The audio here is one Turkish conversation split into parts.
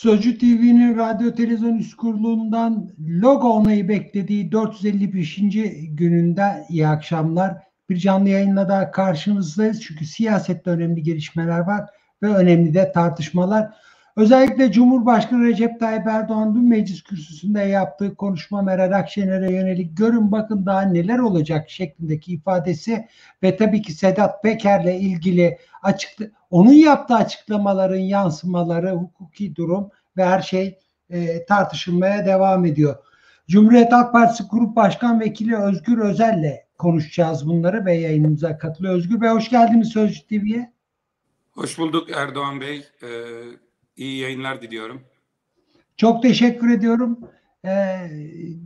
Sözcü TV'nin radyo televizyon üst kurulundan logo onayı beklediği 455. gününde iyi akşamlar. Bir canlı yayınla da karşınızdayız. Çünkü siyasette önemli gelişmeler var ve önemli de tartışmalar. Özellikle Cumhurbaşkanı Recep Tayyip Erdoğan dün meclis kürsüsünde yaptığı konuşma Meral Akşener'e yönelik görün bakın daha neler olacak şeklindeki ifadesi ve tabii ki Sedat Peker'le ilgili açıklı onun yaptığı açıklamaların yansımaları, hukuki durum ve her şey e, tartışılmaya devam ediyor. Cumhuriyet Halk Partisi Grup Başkan Vekili Özgür Özel'le konuşacağız bunları ve yayınımıza katılıyor. Özgür Bey hoş geldiniz Sözcü TV'ye. Hoş bulduk Erdoğan Bey. Ee, iyi yayınlar diliyorum. Çok teşekkür ediyorum. E,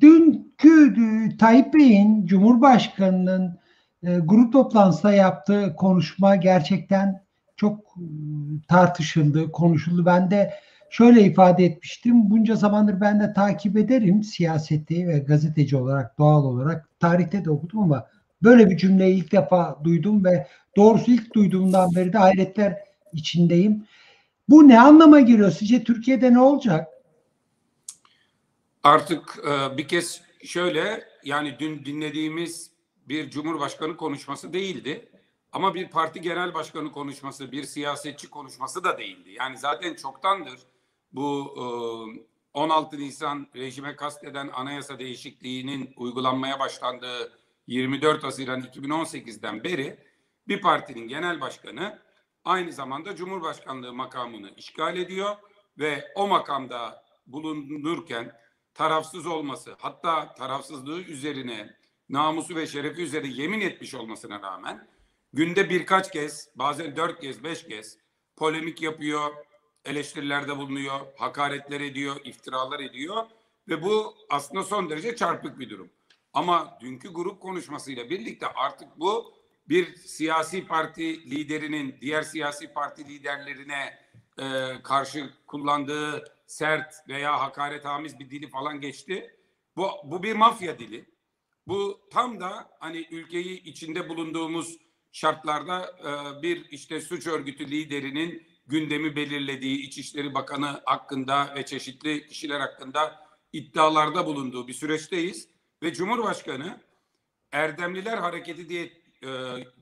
dünkü e, Tayyip Bey'in Cumhurbaşkanı'nın e, grup toplantısında yaptığı konuşma gerçekten çok e, tartışıldı, konuşuldu. Ben de şöyle ifade etmiştim. Bunca zamandır ben de takip ederim siyaseti ve gazeteci olarak, doğal olarak. Tarihte de okudum ama böyle bir cümleyi ilk defa duydum ve doğrusu ilk duyduğumdan beri de hayretler içindeyim. Bu ne anlama geliyor? Sizce Türkiye'de ne olacak? Artık e, bir kez şöyle yani dün dinlediğimiz bir cumhurbaşkanı konuşması değildi. Ama bir parti genel başkanı konuşması, bir siyasetçi konuşması da değildi. Yani zaten çoktandır bu e, 16 Nisan rejime kasteden anayasa değişikliğinin uygulanmaya başlandığı 24 Haziran 2018'den beri bir partinin genel başkanı aynı zamanda Cumhurbaşkanlığı makamını işgal ediyor ve o makamda bulunurken tarafsız olması hatta tarafsızlığı üzerine namusu ve şerefi üzerine yemin etmiş olmasına rağmen günde birkaç kez bazen dört kez beş kez polemik yapıyor, eleştirilerde bulunuyor, hakaretler ediyor, iftiralar ediyor ve bu aslında son derece çarpık bir durum. Ama dünkü grup konuşmasıyla birlikte artık bu bir siyasi parti liderinin diğer siyasi parti liderlerine e, karşı kullandığı sert veya hakaret hamiz bir dili falan geçti. Bu, bu bir mafya dili. Bu tam da hani ülkeyi içinde bulunduğumuz şartlarda e, bir işte suç örgütü liderinin gündemi belirlediği İçişleri Bakanı hakkında ve çeşitli kişiler hakkında iddialarda bulunduğu bir süreçteyiz ve Cumhurbaşkanı Erdemliler Hareketi diye e,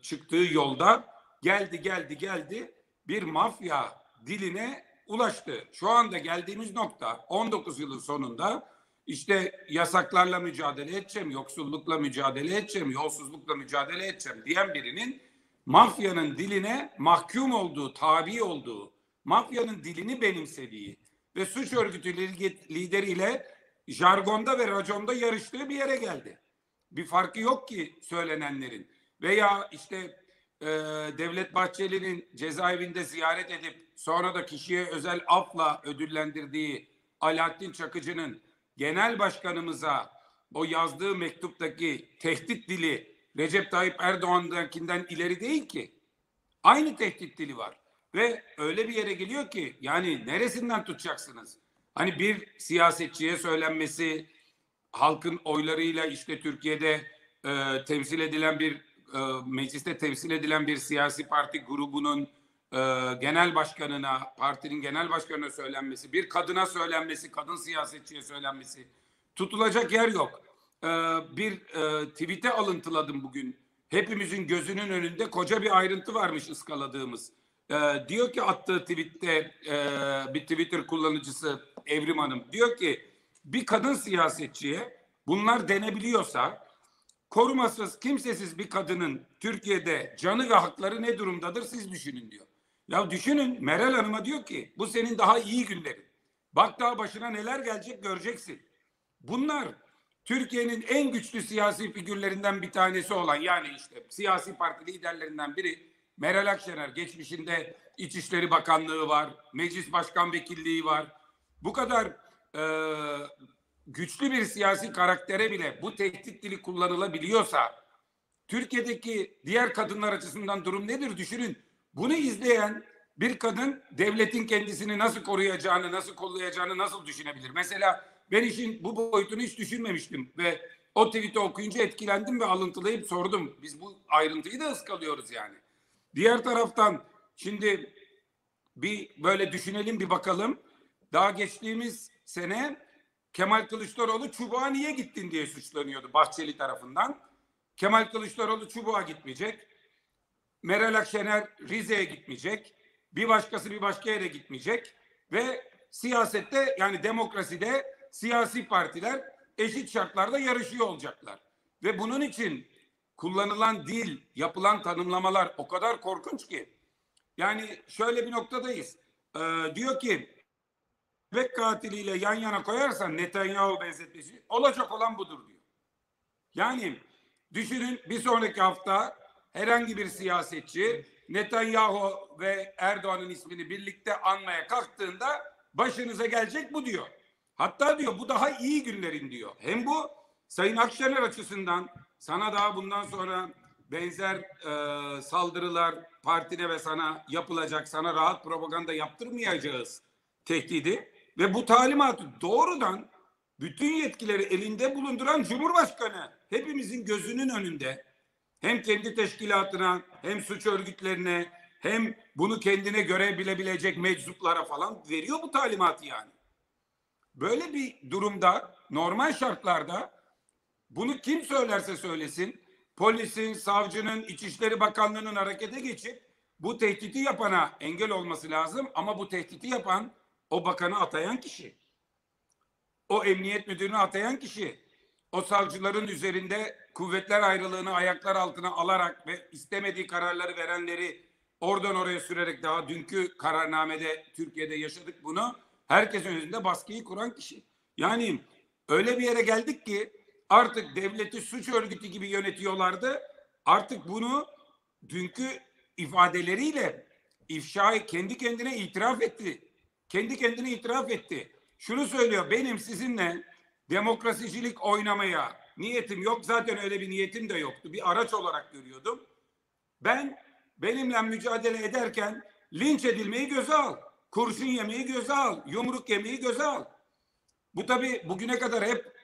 çıktığı yolda geldi geldi geldi bir mafya diline ulaştı. Şu anda geldiğimiz nokta 19 yılın sonunda işte yasaklarla mücadele edeceğim, yoksullukla mücadele edeceğim, yolsuzlukla mücadele edeceğim diyen birinin mafyanın diline mahkum olduğu, tabi olduğu, mafyanın dilini benimsediği ve suç örgütü lideriyle jargonda ve raconda yarıştığı bir yere geldi. Bir farkı yok ki söylenenlerin. Veya işte e, Devlet Bahçeli'nin cezaevinde ziyaret edip sonra da kişiye özel afla ödüllendirdiği Alaaddin Çakıcı'nın genel başkanımıza o yazdığı mektuptaki tehdit dili Recep Tayyip Erdoğan'dakinden ileri değil ki. Aynı tehdit dili var. Ve öyle bir yere geliyor ki yani neresinden tutacaksınız? Hani bir siyasetçiye söylenmesi halkın oylarıyla işte Türkiye'de e, temsil edilen bir e, mecliste temsil edilen bir siyasi parti grubunun e, genel başkanına, partinin genel başkanına söylenmesi, bir kadına söylenmesi, kadın siyasetçiye söylenmesi tutulacak yer yok. E, bir e, tweet'e alıntıladım bugün. Hepimizin gözünün önünde koca bir ayrıntı varmış ıskaladığımız. E, diyor ki attığı tweette e, bir Twitter kullanıcısı Evrim Hanım diyor ki bir kadın siyasetçiye bunlar denebiliyorsa korumasız, kimsesiz bir kadının Türkiye'de canı ve hakları ne durumdadır siz düşünün diyor. Ya düşünün Meral Hanım'a diyor ki bu senin daha iyi günlerin. Bak daha başına neler gelecek göreceksin. Bunlar Türkiye'nin en güçlü siyasi figürlerinden bir tanesi olan yani işte siyasi parti liderlerinden biri Meral Akşener geçmişinde İçişleri Bakanlığı var, Meclis Başkan Vekilliği var. Bu kadar e, güçlü bir siyasi karaktere bile bu tehdit dili kullanılabiliyorsa Türkiye'deki diğer kadınlar açısından durum nedir düşünün. Bunu izleyen bir kadın devletin kendisini nasıl koruyacağını, nasıl kollayacağını nasıl düşünebilir? Mesela ben işin bu boyutunu hiç düşünmemiştim ve o tweet'i okuyunca etkilendim ve alıntılayıp sordum. Biz bu ayrıntıyı da ıskalıyoruz yani. Diğer taraftan şimdi bir böyle düşünelim bir bakalım. daha geçtiğimiz sene Kemal Kılıçdaroğlu çubuğa niye gittin diye suçlanıyordu Bahçeli tarafından. Kemal Kılıçdaroğlu çubuğa gitmeyecek. Meral Akşener Rize'ye gitmeyecek. Bir başkası bir başka yere gitmeyecek. Ve siyasette yani demokraside siyasi partiler eşit şartlarda yarışıyor olacaklar. Ve bunun için kullanılan dil, yapılan tanımlamalar o kadar korkunç ki. Yani şöyle bir noktadayız. Ee, diyor ki bebek katiliyle yan yana koyarsan Netanyahu benzetmesi olacak olan budur diyor. Yani düşünün bir sonraki hafta herhangi bir siyasetçi Netanyahu ve Erdoğan'ın ismini birlikte anmaya kalktığında başınıza gelecek bu diyor. Hatta diyor bu daha iyi günlerin diyor. Hem bu Sayın Akşener açısından sana daha bundan sonra benzer e, saldırılar partine ve sana yapılacak, sana rahat propaganda yaptırmayacağız tehdidi ve bu talimatı doğrudan bütün yetkileri elinde bulunduran Cumhurbaşkanı hepimizin gözünün önünde hem kendi teşkilatına hem suç örgütlerine hem bunu kendine göre bilebilecek meczuplara falan veriyor bu talimatı yani. Böyle bir durumda normal şartlarda bunu kim söylerse söylesin polisin, savcının, İçişleri Bakanlığı'nın harekete geçip bu tehdidi yapana engel olması lazım ama bu tehdidi yapan o bakanı atayan kişi. O emniyet müdürünü atayan kişi. O savcıların üzerinde kuvvetler ayrılığını ayaklar altına alarak ve istemediği kararları verenleri oradan oraya sürerek daha dünkü kararnamede Türkiye'de yaşadık bunu. Herkesin önünde baskıyı kuran kişi. Yani öyle bir yere geldik ki artık devleti suç örgütü gibi yönetiyorlardı. Artık bunu dünkü ifadeleriyle ifşa kendi kendine itiraf etti. Kendi kendine itiraf etti. Şunu söylüyor benim sizinle demokrasicilik oynamaya niyetim yok. Zaten öyle bir niyetim de yoktu. Bir araç olarak görüyordum. Ben benimle mücadele ederken linç edilmeyi göze al. Kurşun yemeyi göze al. Yumruk yemeyi göze al. Bu tabi bugüne kadar hep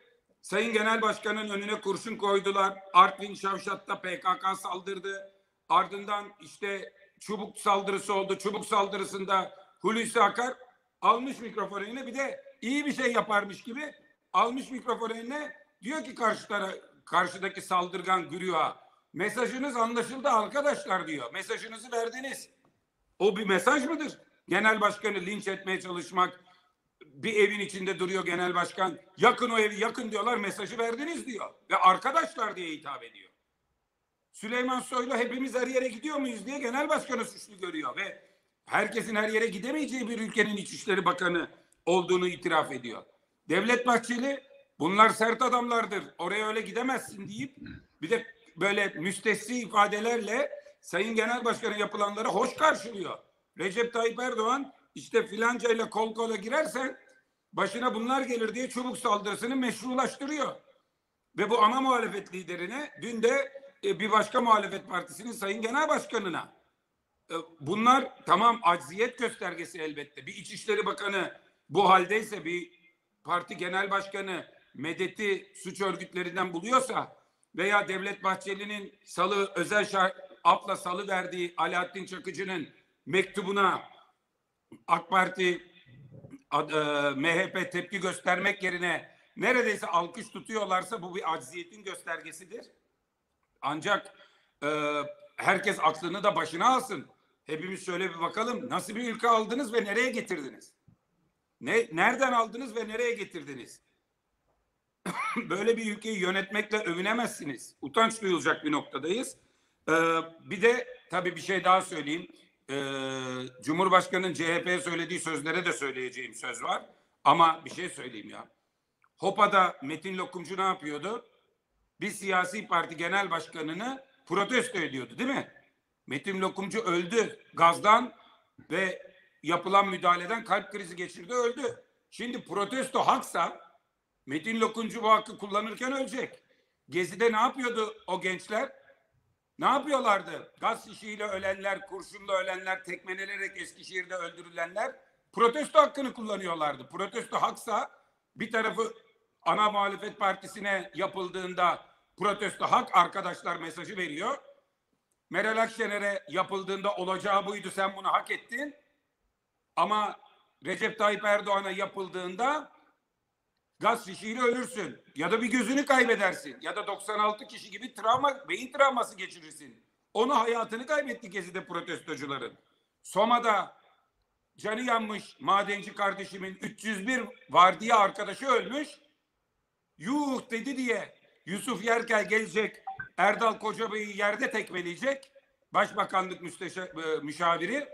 Sayın Genel Başkan'ın önüne kurşun koydular. Artvin Şavşat'ta PKK saldırdı. Ardından işte çubuk saldırısı oldu. Çubuk saldırısında Hulusi Akar almış mikrofonu eline bir de iyi bir şey yaparmış gibi almış mikrofonu eline diyor ki karşı tara karşıdaki saldırgan güruha mesajınız anlaşıldı arkadaşlar diyor. Mesajınızı verdiniz. O bir mesaj mıdır? Genel başkanı linç etmeye çalışmak, bir evin içinde duruyor genel başkan. Yakın o evi yakın diyorlar mesajı verdiniz diyor. Ve arkadaşlar diye hitap ediyor. Süleyman Soylu hepimiz her yere gidiyor muyuz diye genel başkanı suçlu görüyor. Ve herkesin her yere gidemeyeceği bir ülkenin İçişleri Bakanı olduğunu itiraf ediyor. Devlet Bahçeli bunlar sert adamlardır oraya öyle gidemezsin deyip bir de böyle müstesni ifadelerle Sayın Genel Başkanı yapılanları hoş karşılıyor. Recep Tayyip Erdoğan işte filanca ile kol kola girersen başına bunlar gelir diye çubuk saldırısını meşrulaştırıyor. Ve bu ana muhalefet liderine dün de e, bir başka muhalefet partisinin sayın genel başkanına e, bunlar tamam acziyet göstergesi elbette. Bir İçişleri Bakanı bu haldeyse bir parti genel başkanı medeti suç örgütlerinden buluyorsa veya Devlet Bahçeli'nin salı özel şart apla salı verdiği Alaaddin Çakıcı'nın mektubuna AK Parti e, MHP tepki göstermek yerine neredeyse alkış tutuyorlarsa bu bir acziyetin göstergesidir. Ancak e, herkes aklını da başına alsın. Hepimiz şöyle bir bakalım nasıl bir ülke aldınız ve nereye getirdiniz? Ne nereden aldınız ve nereye getirdiniz? Böyle bir ülkeyi yönetmekle övünemezsiniz. Utanç duyulacak bir noktadayız. Ee, bir de tabii bir şey daha söyleyeyim. Ee, Cumhurbaşkanı'nın CHP'ye söylediği sözlere de söyleyeceğim söz var. Ama bir şey söyleyeyim ya. Hopa'da Metin Lokumcu ne yapıyordu? Bir siyasi parti genel başkanını protesto ediyordu değil mi? Metin Lokumcu öldü gazdan ve yapılan müdahaleden kalp krizi geçirdi öldü. Şimdi protesto haksa Metin Lokumcu bu hakkı kullanırken ölecek. Gezi'de ne yapıyordu o gençler? Ne yapıyorlardı? Gaz şişiyle ölenler, kurşunla ölenler, tekmelenerek Eskişehir'de öldürülenler protesto hakkını kullanıyorlardı. Protesto haksa bir tarafı ana muhalefet partisine yapıldığında protesto hak arkadaşlar mesajı veriyor. Meral Akşener'e yapıldığında olacağı buydu sen bunu hak ettin. Ama Recep Tayyip Erdoğan'a yapıldığında gaz şişiyle ölürsün. Ya da bir gözünü kaybedersin. Ya da 96 kişi gibi travma, beyin travması geçirirsin. Onu hayatını kaybetti Gezi'de protestocuların. Soma'da canı yanmış madenci kardeşimin 301 vardiya arkadaşı ölmüş. Yuh dedi diye Yusuf Yerkel gelecek Erdal Kocabey'i yerde tekmeleyecek. Başbakanlık e, müşaviri.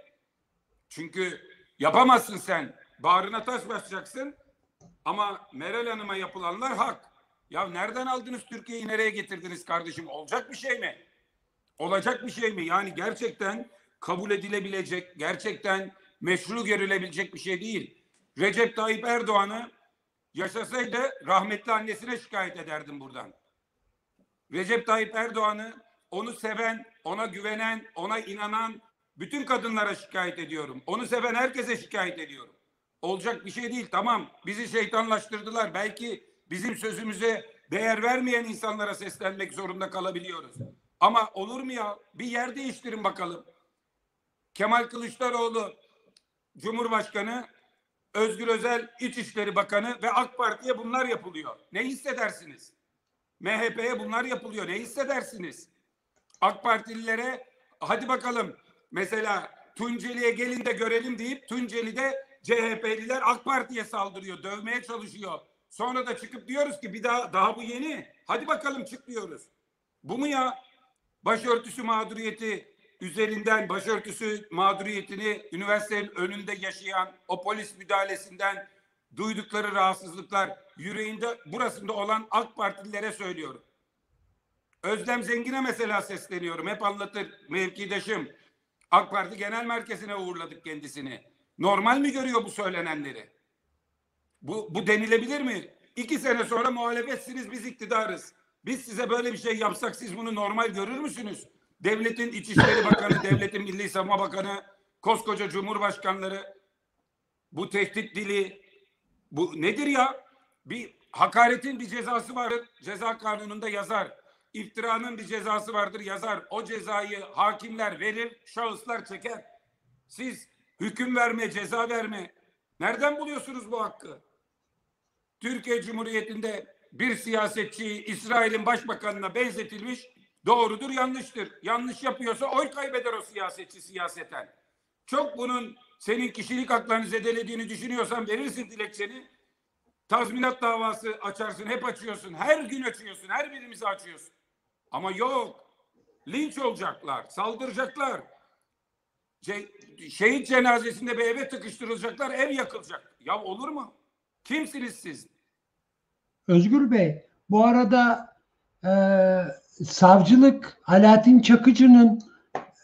Çünkü yapamazsın sen. Bağrına taş basacaksın. Ama Meral Hanım'a yapılanlar hak. Ya nereden aldınız Türkiye'yi nereye getirdiniz kardeşim? Olacak bir şey mi? Olacak bir şey mi? Yani gerçekten kabul edilebilecek, gerçekten meşru görülebilecek bir şey değil. Recep Tayyip Erdoğan'ı yaşasaydı rahmetli annesine şikayet ederdim buradan. Recep Tayyip Erdoğan'ı onu seven, ona güvenen, ona inanan bütün kadınlara şikayet ediyorum. Onu seven herkese şikayet ediyorum. Olacak bir şey değil. Tamam bizi şeytanlaştırdılar. Belki bizim sözümüze değer vermeyen insanlara seslenmek zorunda kalabiliyoruz. Ama olur mu ya? Bir yer değiştirin bakalım. Kemal Kılıçdaroğlu Cumhurbaşkanı, Özgür Özel İçişleri Bakanı ve AK Parti'ye bunlar yapılıyor. Ne hissedersiniz? MHP'ye bunlar yapılıyor. Ne hissedersiniz? AK Partililere hadi bakalım mesela Tunceli'ye gelin de görelim deyip Tunceli'de CHP'liler AK Parti'ye saldırıyor, dövmeye çalışıyor. Sonra da çıkıp diyoruz ki bir daha daha bu yeni. Hadi bakalım çık diyoruz. Bu mu ya? Başörtüsü mağduriyeti üzerinden başörtüsü mağduriyetini üniversitenin önünde yaşayan o polis müdahalesinden duydukları rahatsızlıklar yüreğinde burasında olan AK Partililere söylüyorum. Özlem Zengin'e mesela sesleniyorum. Hep anlatır mevkidaşım. AK Parti Genel Merkezi'ne uğurladık kendisini. Normal mi görüyor bu söylenenleri? Bu, bu denilebilir mi? İki sene sonra muhalefetsiniz biz iktidarız. Biz size böyle bir şey yapsak siz bunu normal görür müsünüz? Devletin İçişleri Bakanı, Devletin Milli Savunma Bakanı, koskoca Cumhurbaşkanları bu tehdit dili bu nedir ya? Bir hakaretin bir cezası vardır. Ceza kanununda yazar. İftiranın bir cezası vardır yazar. O cezayı hakimler verir, şahıslar çeker. Siz hüküm verme, ceza verme. Nereden buluyorsunuz bu hakkı? Türkiye Cumhuriyeti'nde bir siyasetçi İsrail'in başbakanına benzetilmiş doğrudur yanlıştır. Yanlış yapıyorsa oy kaybeder o siyasetçi siyaseten. Çok bunun senin kişilik haklarını zedelediğini düşünüyorsan verirsin dilekçeni. Tazminat davası açarsın, hep açıyorsun. Her gün açıyorsun, her birimizi açıyorsun. Ama yok. Linç olacaklar, saldıracaklar. Ce- şehit cenazesinde bir eve tıkıştırılacaklar, ev yakılacak. Ya olur mu? Kimsiniz siz? Özgür Bey, bu arada e, savcılık Alaaddin Çakıcı'nın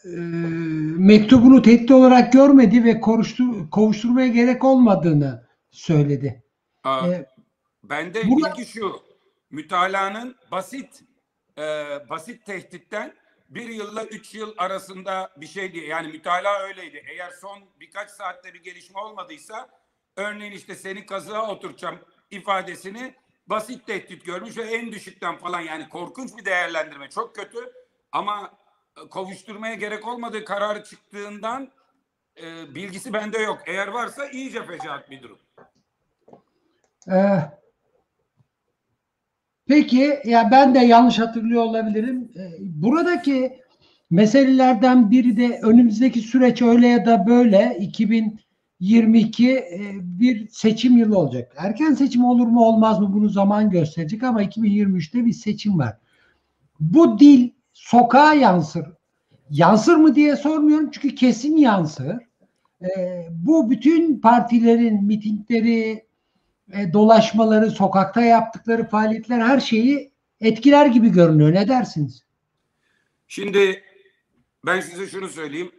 e, mektubunu tehdit olarak görmedi ve koruştur, kovuşturmaya gerek olmadığını söyledi. Aa, E, Bende Burada- bilgi şu. Mütalaanın basit e, basit tehditten bir yılla üç yıl arasında bir şey diye. Yani mütalaa öyleydi. Eğer son birkaç saatte bir gelişme olmadıysa örneğin işte seni kazığa oturacağım ifadesini basit tehdit görmüş ve en düşükten falan yani korkunç bir değerlendirme. Çok kötü ama e, kovuşturmaya gerek olmadığı kararı çıktığından e, bilgisi bende yok. Eğer varsa iyice fecaat bir durum. e, peki, ya ben de yanlış hatırlıyor olabilirim. E, buradaki meselelerden biri de önümüzdeki süreç öyle ya da böyle 2022 e, bir seçim yılı olacak. Erken seçim olur mu olmaz mı bunu zaman gösterecek ama 2023'te bir seçim var. Bu dil sokağa yansır. Yansır mı diye sormuyorum çünkü kesin yansır. E, bu bütün partilerin mitingleri, e, dolaşmaları, sokakta yaptıkları faaliyetler her şeyi etkiler gibi görünüyor. Ne dersiniz? Şimdi ben size şunu söyleyeyim.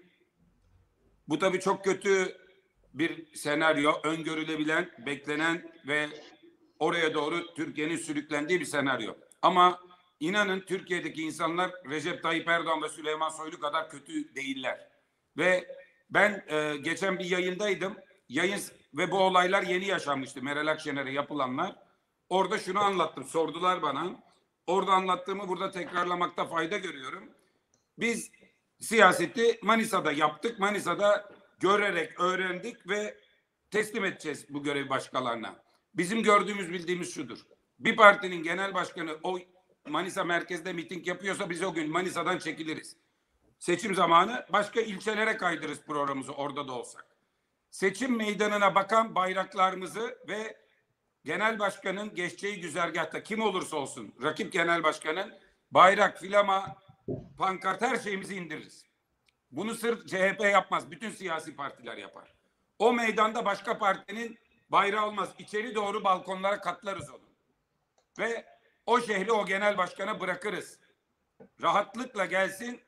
Bu tabii çok kötü bir senaryo, öngörülebilen, beklenen ve oraya doğru Türkiye'nin sürüklendiği bir senaryo. Ama inanın Türkiye'deki insanlar Recep Tayyip Erdoğan ve Süleyman Soylu kadar kötü değiller. Ve ben e, geçen bir yayındaydım. Yayın ve bu olaylar yeni yaşanmıştı Meral Akşener'e yapılanlar. Orada şunu anlattım. Sordular bana. Orada anlattığımı burada tekrarlamakta fayda görüyorum. Biz siyaseti Manisa'da yaptık. Manisa'da görerek öğrendik ve teslim edeceğiz bu görevi başkalarına. Bizim gördüğümüz bildiğimiz şudur. Bir partinin genel başkanı o Manisa merkezde miting yapıyorsa biz o gün Manisa'dan çekiliriz. Seçim zamanı başka ilçelere kaydırırız programımızı orada da olsak. Seçim meydanına bakan bayraklarımızı ve genel başkanın geçeceği güzergahta kim olursa olsun rakip genel başkanın bayrak, filama, pankart her şeyimizi indiririz. Bunu sırf CHP yapmaz. Bütün siyasi partiler yapar. O meydanda başka partinin bayrağı olmaz. İçeri doğru balkonlara katlarız onu. Ve o şehri o genel başkana bırakırız. Rahatlıkla gelsin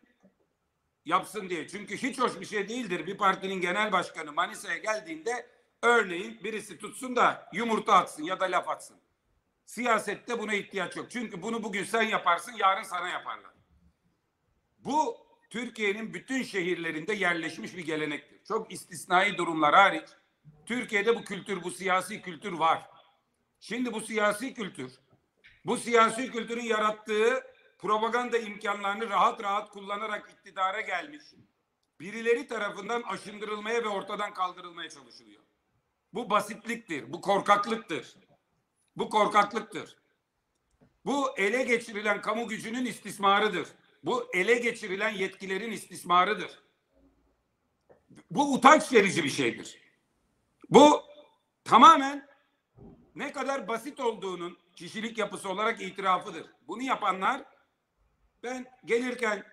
yapsın diye. Çünkü hiç hoş bir şey değildir. Bir partinin genel başkanı Manisa'ya geldiğinde örneğin birisi tutsun da yumurta atsın ya da laf atsın. Siyasette buna ihtiyaç yok. Çünkü bunu bugün sen yaparsın, yarın sana yaparlar. Bu Türkiye'nin bütün şehirlerinde yerleşmiş bir gelenektir. Çok istisnai durumlar hariç Türkiye'de bu kültür, bu siyasi kültür var. Şimdi bu siyasi kültür, bu siyasi kültürün yarattığı propaganda imkanlarını rahat rahat kullanarak iktidara gelmiş. Birileri tarafından aşındırılmaya ve ortadan kaldırılmaya çalışılıyor. Bu basitliktir, bu korkaklıktır. Bu korkaklıktır. Bu ele geçirilen kamu gücünün istismarıdır. Bu ele geçirilen yetkilerin istismarıdır. Bu utanç verici bir şeydir. Bu tamamen ne kadar basit olduğunun kişilik yapısı olarak itirafıdır. Bunu yapanlar ben gelirken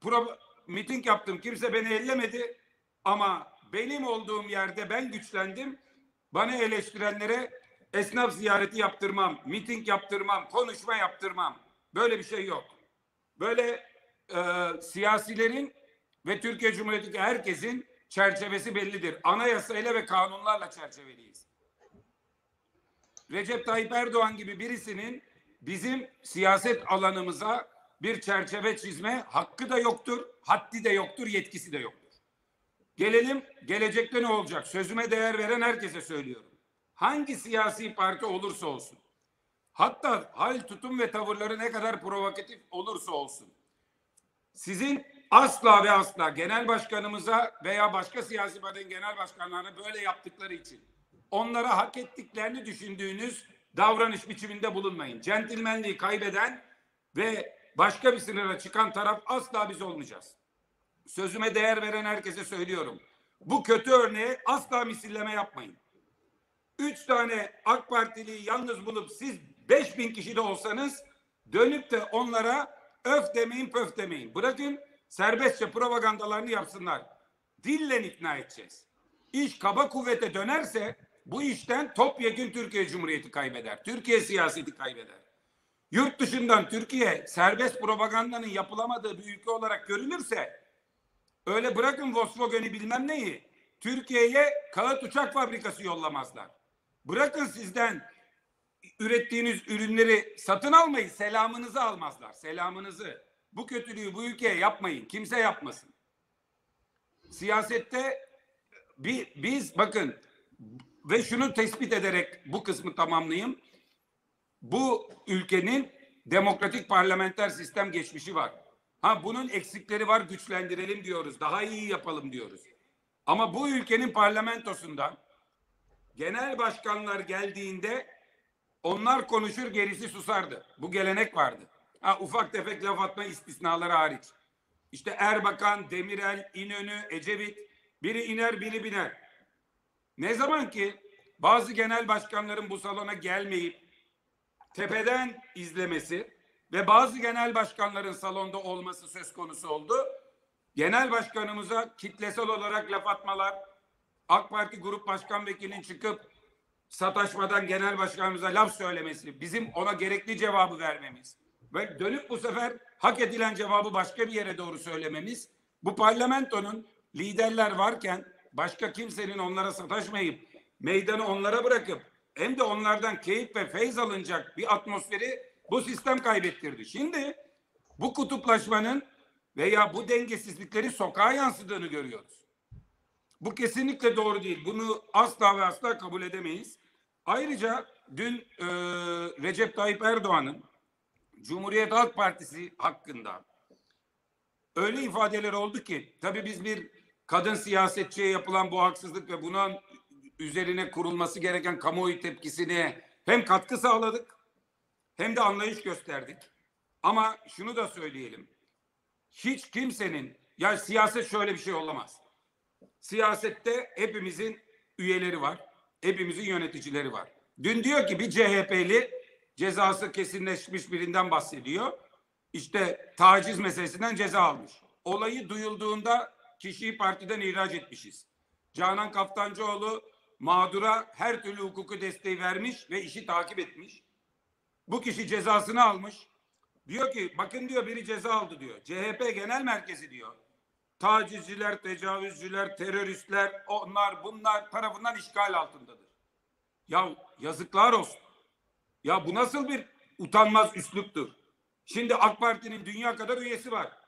pro, miting yaptım. Kimse beni ellemedi ama benim olduğum yerde ben güçlendim. Bana eleştirenlere esnaf ziyareti yaptırmam, miting yaptırmam, konuşma yaptırmam. Böyle bir şey yok. Böyle e, siyasilerin ve Türkiye Cumhuriyeti'ndeki herkesin çerçevesi bellidir. Anayasayla ve kanunlarla çerçeveliyiz. Recep Tayyip Erdoğan gibi birisinin bizim siyaset alanımıza bir çerçeve çizme hakkı da yoktur, haddi de yoktur, yetkisi de yoktur. Gelelim gelecekte ne olacak? Sözüme değer veren herkese söylüyorum. Hangi siyasi parti olursa olsun. Hatta hal, tutum ve tavırları ne kadar provokatif olursa olsun. Sizin asla ve asla genel başkanımıza veya başka siyasi partinin genel başkanlarına böyle yaptıkları için onlara hak ettiklerini düşündüğünüz davranış biçiminde bulunmayın. Centilmenliği kaybeden ve başka bir sınıra çıkan taraf asla biz olmayacağız. Sözüme değer veren herkese söylüyorum. Bu kötü örneğe asla misilleme yapmayın. Üç tane AK Partiliyi yalnız bulup siz beş bin kişi de olsanız dönüp de onlara öf demeyin pöf demeyin. Bırakın serbestçe propagandalarını yapsınlar. Dille ikna edeceğiz. İş kaba kuvvete dönerse bu işten topyekun Türkiye Cumhuriyeti kaybeder. Türkiye siyaseti kaybeder. Yurt dışından Türkiye serbest propagandanın yapılamadığı bir ülke olarak görülürse öyle bırakın Volkswagen'i bilmem neyi Türkiye'ye kağıt uçak fabrikası yollamazlar. Bırakın sizden ürettiğiniz ürünleri satın almayı selamınızı almazlar. Selamınızı. Bu kötülüğü bu ülkeye yapmayın. Kimse yapmasın. Siyasette bir, biz bakın ve şunu tespit ederek bu kısmı tamamlayayım. Bu ülkenin demokratik parlamenter sistem geçmişi var. Ha bunun eksikleri var güçlendirelim diyoruz. Daha iyi yapalım diyoruz. Ama bu ülkenin parlamentosunda genel başkanlar geldiğinde onlar konuşur gerisi susardı. Bu gelenek vardı. Ha, ufak tefek laf atma istisnaları hariç. İşte Erbakan, Demirel, İnönü, Ecevit biri iner biri biner. Ne zaman ki bazı genel başkanların bu salona gelmeyip tepeden izlemesi ve bazı genel başkanların salonda olması söz konusu oldu. Genel başkanımıza kitlesel olarak laf atmalar, AK Parti Grup Başkan Vekilinin çıkıp sataşmadan genel başkanımıza laf söylemesi, bizim ona gerekli cevabı vermemiz ve dönüp bu sefer hak edilen cevabı başka bir yere doğru söylememiz, bu parlamentonun liderler varken başka kimsenin onlara sataşmayıp meydanı onlara bırakıp hem de onlardan keyif ve feyz alınacak bir atmosferi bu sistem kaybettirdi. Şimdi bu kutuplaşmanın veya bu dengesizlikleri sokağa yansıdığını görüyoruz. Bu kesinlikle doğru değil. Bunu asla ve asla kabul edemeyiz. Ayrıca dün e, Recep Tayyip Erdoğan'ın Cumhuriyet Halk Partisi hakkında öyle ifadeler oldu ki tabii biz bir kadın siyasetçiye yapılan bu haksızlık ve buna üzerine kurulması gereken kamuoyu tepkisine hem katkı sağladık hem de anlayış gösterdik. Ama şunu da söyleyelim. Hiç kimsenin ya siyaset şöyle bir şey olamaz. Siyasette hepimizin üyeleri var. Hepimizin yöneticileri var. Dün diyor ki bir CHP'li cezası kesinleşmiş birinden bahsediyor. İşte taciz meselesinden ceza almış. Olayı duyulduğunda kişiyi partiden ihraç etmişiz. Canan Kaftancıoğlu mağdura her türlü hukuku desteği vermiş ve işi takip etmiş. Bu kişi cezasını almış. Diyor ki bakın diyor biri ceza aldı diyor. CHP genel merkezi diyor. Tacizciler, tecavüzcüler, teröristler, onlar bunlar tarafından işgal altındadır. Ya yazıklar olsun. Ya bu nasıl bir utanmaz üsluptur? Şimdi AK Parti'nin dünya kadar üyesi var.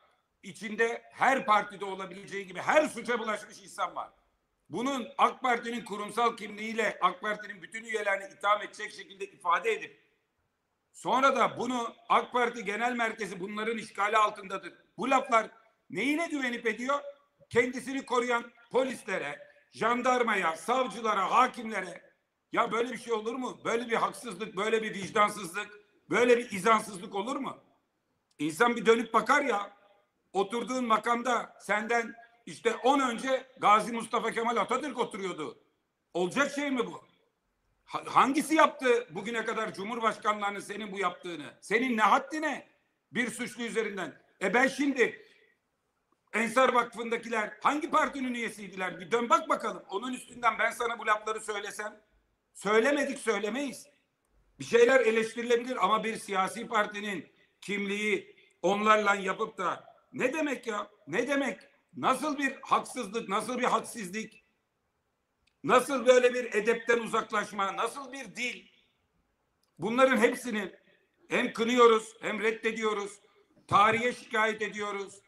İçinde her partide olabileceği gibi her suça bulaşmış insan var. Bunun AK Parti'nin kurumsal kimliğiyle AK Parti'nin bütün üyelerini itham edecek şekilde ifade edip sonra da bunu AK Parti Genel Merkezi bunların işgali altındadır. Bu laflar neyine güvenip ediyor? Kendisini koruyan polislere, jandarmaya, savcılara, hakimlere ya böyle bir şey olur mu? Böyle bir haksızlık, böyle bir vicdansızlık, böyle bir izansızlık olur mu? İnsan bir dönüp bakar ya. Oturduğun makamda senden işte 10 önce Gazi Mustafa Kemal Atatürk oturuyordu. Olacak şey mi bu? Ha- Hangisi yaptı bugüne kadar Cumhurbaşkanlarının senin bu yaptığını? Senin ne haddine bir suçlu üzerinden? E ben şimdi Ensar Vakfı'ndakiler hangi partinin üyesiydiler? Bir dön bak bakalım. Onun üstünden ben sana bu lafları söylesem söylemedik söylemeyiz. Bir şeyler eleştirilebilir ama bir siyasi partinin kimliği onlarla yapıp da ne demek ya? Ne demek? Nasıl bir haksızlık, nasıl bir hadsizlik? Nasıl böyle bir edepten uzaklaşma, nasıl bir dil? Bunların hepsini hem kınıyoruz hem reddediyoruz. Tarihe şikayet ediyoruz.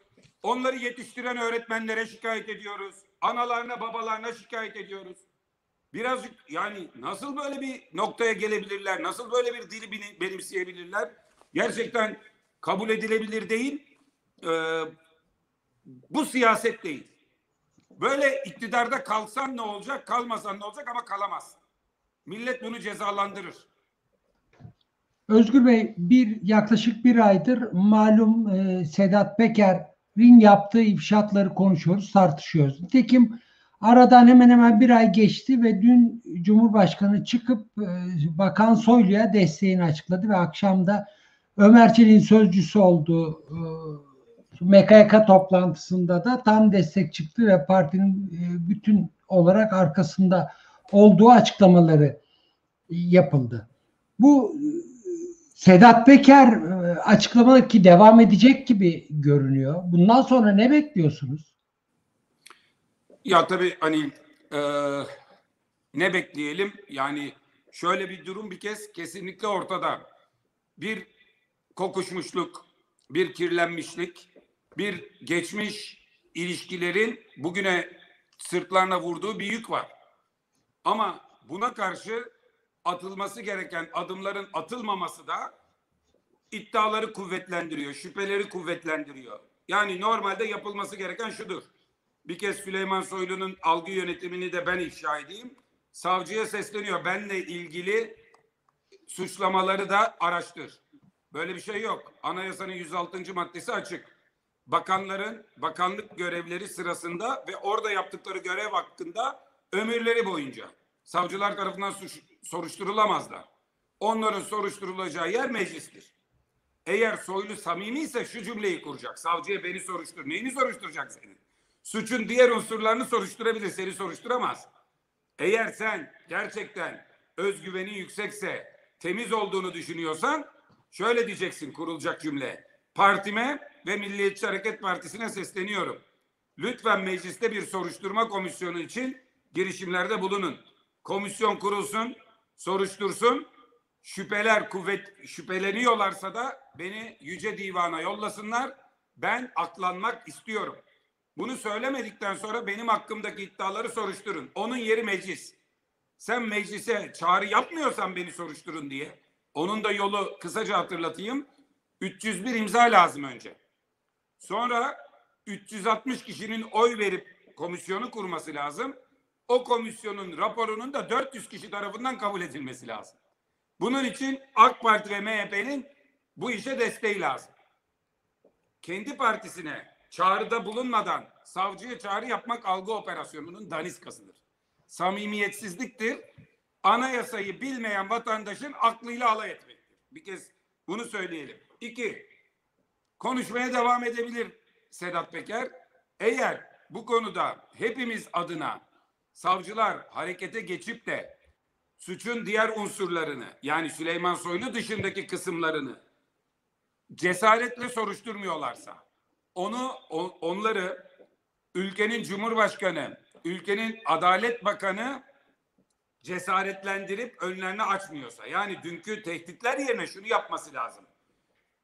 Onları yetiştiren öğretmenlere şikayet ediyoruz. Analarına, babalarına şikayet ediyoruz. Birazcık yani nasıl böyle bir noktaya gelebilirler? Nasıl böyle bir dili beni- benimseyebilirler? Gerçekten kabul edilebilir değil. Ee, bu siyaset değil. Böyle iktidarda kalsan ne olacak, kalmasan ne olacak ama kalamaz. Millet bunu cezalandırır. Özgür Bey bir yaklaşık bir aydır malum e, Sedat Peker'in yaptığı ifşaatları konuşuyoruz, tartışıyoruz. Nitekim aradan hemen hemen bir ay geçti ve dün Cumhurbaşkanı çıkıp e, Bakan Soylu'ya desteğini açıkladı ve akşam da Ömer Çelik'in sözcüsü olduğu e, MKYK toplantısında da tam destek çıktı ve partinin e, bütün olarak arkasında olduğu açıklamaları yapıldı. Bu e, Sedat Peker e, açıklama ki devam edecek gibi görünüyor. Bundan sonra ne bekliyorsunuz? Ya tabii hani e, ne bekleyelim? Yani şöyle bir durum bir kez kesinlikle ortada. Bir kokuşmuşluk, bir kirlenmişlik, bir geçmiş ilişkilerin bugüne sırtlarına vurduğu bir yük var. Ama buna karşı atılması gereken adımların atılmaması da iddiaları kuvvetlendiriyor, şüpheleri kuvvetlendiriyor. Yani normalde yapılması gereken şudur. Bir kez Süleyman Soylu'nun algı yönetimini de ben ifşa edeyim. Savcıya sesleniyor. Benle ilgili suçlamaları da araştır. Böyle bir şey yok. Anayasanın 106. maddesi açık. Bakanların bakanlık görevleri sırasında ve orada yaptıkları görev hakkında ömürleri boyunca savcılar tarafından suç, soruşturulamazlar. Onların soruşturulacağı yer meclistir. Eğer soylu samimi ise şu cümleyi kuracak. Savcıya beni soruştur. Neyini soruşturacak seni? Suçun diğer unsurlarını soruşturabilir. Seni soruşturamaz. Eğer sen gerçekten özgüvenin yüksekse, temiz olduğunu düşünüyorsan şöyle diyeceksin kurulacak cümle. Partime ve Milliyetçi Hareket Partisi'ne sesleniyorum. Lütfen mecliste bir soruşturma komisyonu için girişimlerde bulunun. Komisyon kurulsun, soruştursun. Şüpheler kuvvet şüpheleniyorlarsa da beni yüce divana yollasınlar. Ben aklanmak istiyorum. Bunu söylemedikten sonra benim hakkımdaki iddiaları soruşturun. Onun yeri meclis. Sen meclise çağrı yapmıyorsan beni soruşturun diye. Onun da yolu kısaca hatırlatayım. 301 imza lazım önce. Sonra 360 kişinin oy verip komisyonu kurması lazım. o komisyonun raporunun da 400 kişi tarafından kabul edilmesi lazım. Bunun için AK Parti ve MHP'nin bu işe desteği lazım. Kendi partisine çağrıda bulunmadan savcıya çağrı yapmak algı operasyonunun daniskasıdır. Samimiyetsizliktir. Anayasayı bilmeyen vatandaşın aklıyla alay etmektir. Bir kez bunu söyleyelim. İki, konuşmaya devam edebilir Sedat Peker. Eğer bu konuda hepimiz adına savcılar harekete geçip de suçun diğer unsurlarını yani Süleyman Soylu dışındaki kısımlarını cesaretle soruşturmuyorlarsa onu on- onları ülkenin cumhurbaşkanı, ülkenin adalet bakanı cesaretlendirip önlerini açmıyorsa yani dünkü tehditler yerine şunu yapması lazım.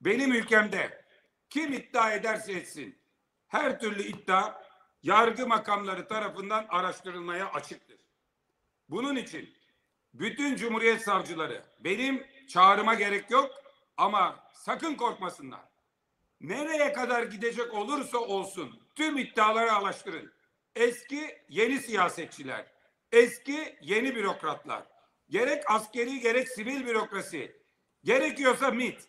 Benim ülkemde kim iddia ederse etsin her türlü iddia yargı makamları tarafından araştırılmaya açıktır. Bunun için bütün Cumhuriyet savcıları benim çağrıma gerek yok ama sakın korkmasınlar. Nereye kadar gidecek olursa olsun tüm iddiaları araştırın. Eski yeni siyasetçiler, eski yeni bürokratlar, gerek askeri gerek sivil bürokrasi, gerekiyorsa MIT,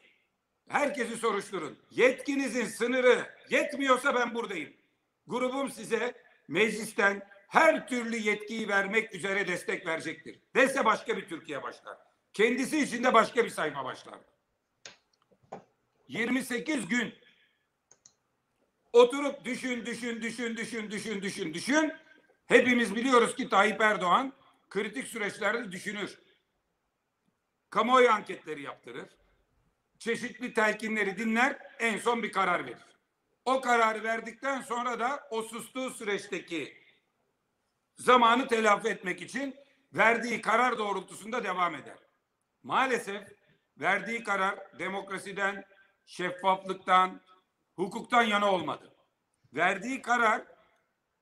herkesi soruşturun. Yetkinizin sınırı yetmiyorsa ben buradayım. Grubum size meclisten her türlü yetkiyi vermek üzere destek verecektir. Dese başka bir Türkiye başlar. Kendisi için de başka bir sayfa başlar. 28 gün oturup düşün, düşün, düşün, düşün, düşün, düşün, düşün. Hepimiz biliyoruz ki Tayyip Erdoğan kritik süreçlerde düşünür. Kamuoyu anketleri yaptırır. Çeşitli telkinleri dinler, en son bir karar verir. O kararı verdikten sonra da o sustuğu süreçteki zamanı telafi etmek için verdiği karar doğrultusunda devam eder. Maalesef verdiği karar demokrasiden, şeffaflıktan, hukuktan yana olmadı. Verdiği karar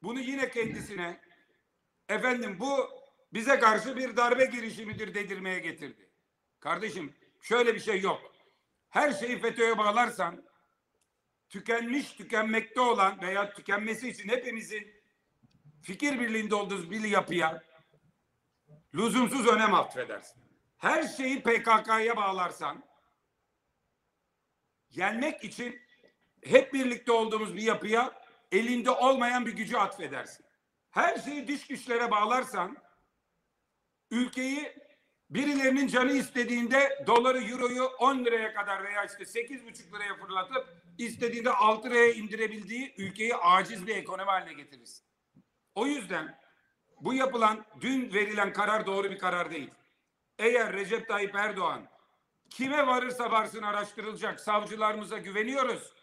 bunu yine kendisine efendim bu bize karşı bir darbe girişimidir dedirmeye getirdi. Kardeşim şöyle bir şey yok. Her şeyi FETÖ'ye bağlarsan tükenmiş, tükenmekte olan veya tükenmesi için hepimizin fikir birliğinde olduğumuz bir yapıya lüzumsuz önem atfedersin. Her şeyi PKK'ya bağlarsan yenmek için hep birlikte olduğumuz bir yapıya elinde olmayan bir gücü atfedersin. Her şeyi dış güçlere bağlarsan ülkeyi birilerinin canı istediğinde doları, euroyu 10 liraya kadar veya işte 8,5 liraya fırlatıp istediğinde 6 liraya indirebildiği ülkeyi aciz bir ekonomi haline getirirsin. O yüzden bu yapılan dün verilen karar doğru bir karar değil. Eğer Recep Tayyip Erdoğan kime varırsa varsın araştırılacak savcılarımıza güveniyoruz.